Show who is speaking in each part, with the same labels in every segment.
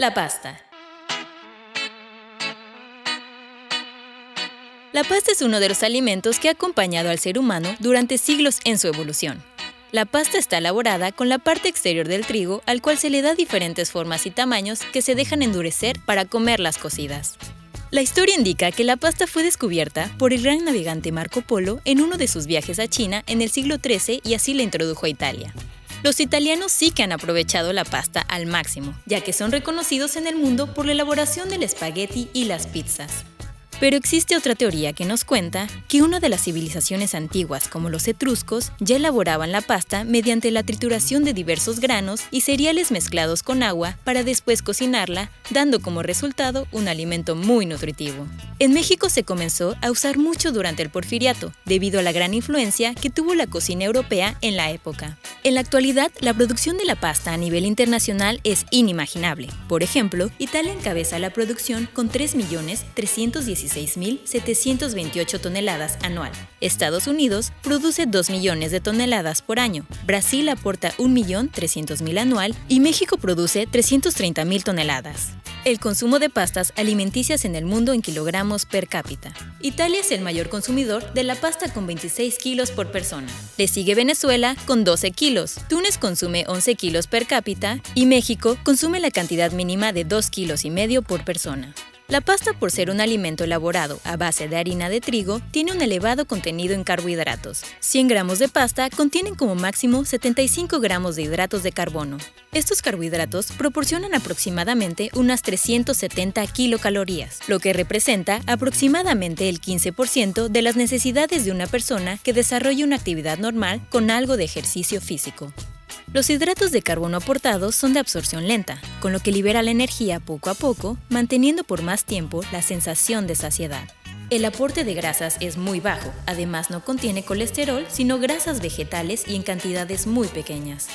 Speaker 1: La pasta. La pasta es uno de los alimentos que ha acompañado al ser humano durante siglos en su evolución. La pasta está elaborada con la parte exterior del trigo al cual se le da diferentes formas y tamaños que se dejan endurecer para comerlas cocidas. La historia indica que la pasta fue descubierta por el gran navegante Marco Polo en uno de sus viajes a China en el siglo XIII y así la introdujo a Italia. Los italianos sí que han aprovechado la pasta al máximo, ya que son reconocidos en el mundo por la elaboración del espagueti y las pizzas. Pero existe otra teoría que nos cuenta que una de las civilizaciones antiguas, como los etruscos, ya elaboraban la pasta mediante la trituración de diversos granos y cereales mezclados con agua para después cocinarla, dando como resultado un alimento muy nutritivo. En México se comenzó a usar mucho durante el porfiriato, debido a la gran influencia que tuvo la cocina europea en la época. En la actualidad, la producción de la pasta a nivel internacional es inimaginable. Por ejemplo, Italia encabeza la producción con 3.317 16.728 toneladas anual. Estados Unidos produce 2 millones de toneladas por año. Brasil aporta 1.300.000 anual y México produce 330.000 toneladas. El consumo de pastas alimenticias en el mundo en kilogramos per cápita. Italia es el mayor consumidor de la pasta con 26 kilos por persona. Le sigue Venezuela con 12 kilos. Túnez consume 11 kilos per cápita y México consume la cantidad mínima de 2 kilos y medio por persona. La pasta, por ser un alimento elaborado a base de harina de trigo, tiene un elevado contenido en carbohidratos. 100 gramos de pasta contienen como máximo 75 gramos de hidratos de carbono. Estos carbohidratos proporcionan aproximadamente unas 370 kilocalorías, lo que representa aproximadamente el 15% de las necesidades de una persona que desarrolle una actividad normal con algo de ejercicio físico. Los hidratos de carbono aportados son de absorción lenta, con lo que libera la energía poco a poco, manteniendo por más tiempo la sensación de saciedad. El aporte de grasas es muy bajo, además no contiene colesterol, sino grasas vegetales y en cantidades muy pequeñas.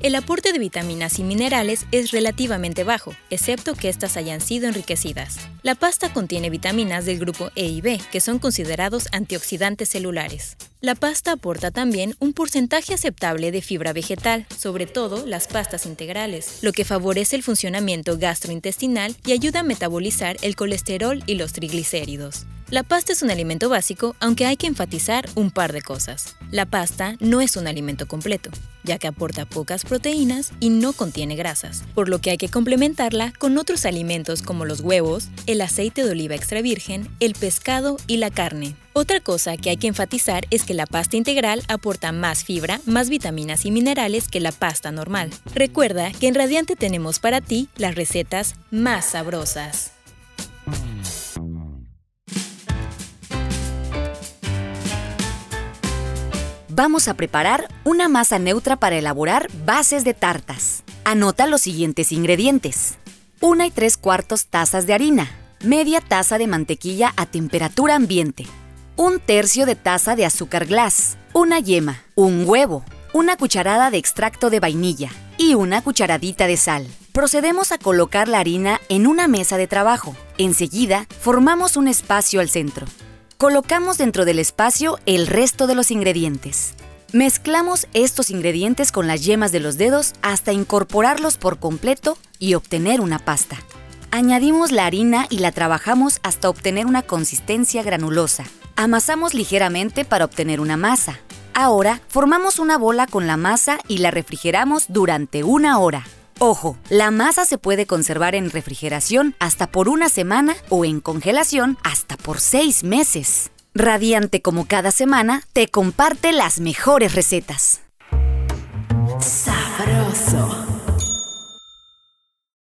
Speaker 1: El aporte de vitaminas y minerales es relativamente bajo, excepto que éstas hayan sido enriquecidas. La pasta contiene vitaminas del grupo E y B, que son considerados antioxidantes celulares. La pasta aporta también un porcentaje aceptable de fibra vegetal, sobre todo las pastas integrales, lo que favorece el funcionamiento gastrointestinal y ayuda a metabolizar el colesterol y los triglicéridos. La pasta es un alimento básico, aunque hay que enfatizar un par de cosas. La pasta no es un alimento completo, ya que aporta pocas proteínas y no contiene grasas, por lo que hay que complementarla con otros alimentos como los huevos, el aceite de oliva extra virgen, el pescado y la carne. Otra cosa que hay que enfatizar es que la pasta integral aporta más fibra, más vitaminas y minerales que la pasta normal. Recuerda que en Radiante tenemos para ti las recetas más sabrosas.
Speaker 2: Vamos a preparar una masa neutra para elaborar bases de tartas. Anota los siguientes ingredientes. 1 y 3 cuartos tazas de harina, media taza de mantequilla a temperatura ambiente, un tercio de taza de azúcar glass, una yema, un huevo, una cucharada de extracto de vainilla y una cucharadita de sal. Procedemos a colocar la harina en una mesa de trabajo. Enseguida, formamos un espacio al centro. Colocamos dentro del espacio el resto de los ingredientes. Mezclamos estos ingredientes con las yemas de los dedos hasta incorporarlos por completo y obtener una pasta. Añadimos la harina y la trabajamos hasta obtener una consistencia granulosa. Amasamos ligeramente para obtener una masa. Ahora formamos una bola con la masa y la refrigeramos durante una hora. Ojo, la masa se puede conservar en refrigeración hasta por una semana o en congelación hasta por seis meses. Radiante como cada semana, te comparte las mejores recetas.
Speaker 3: Sabroso.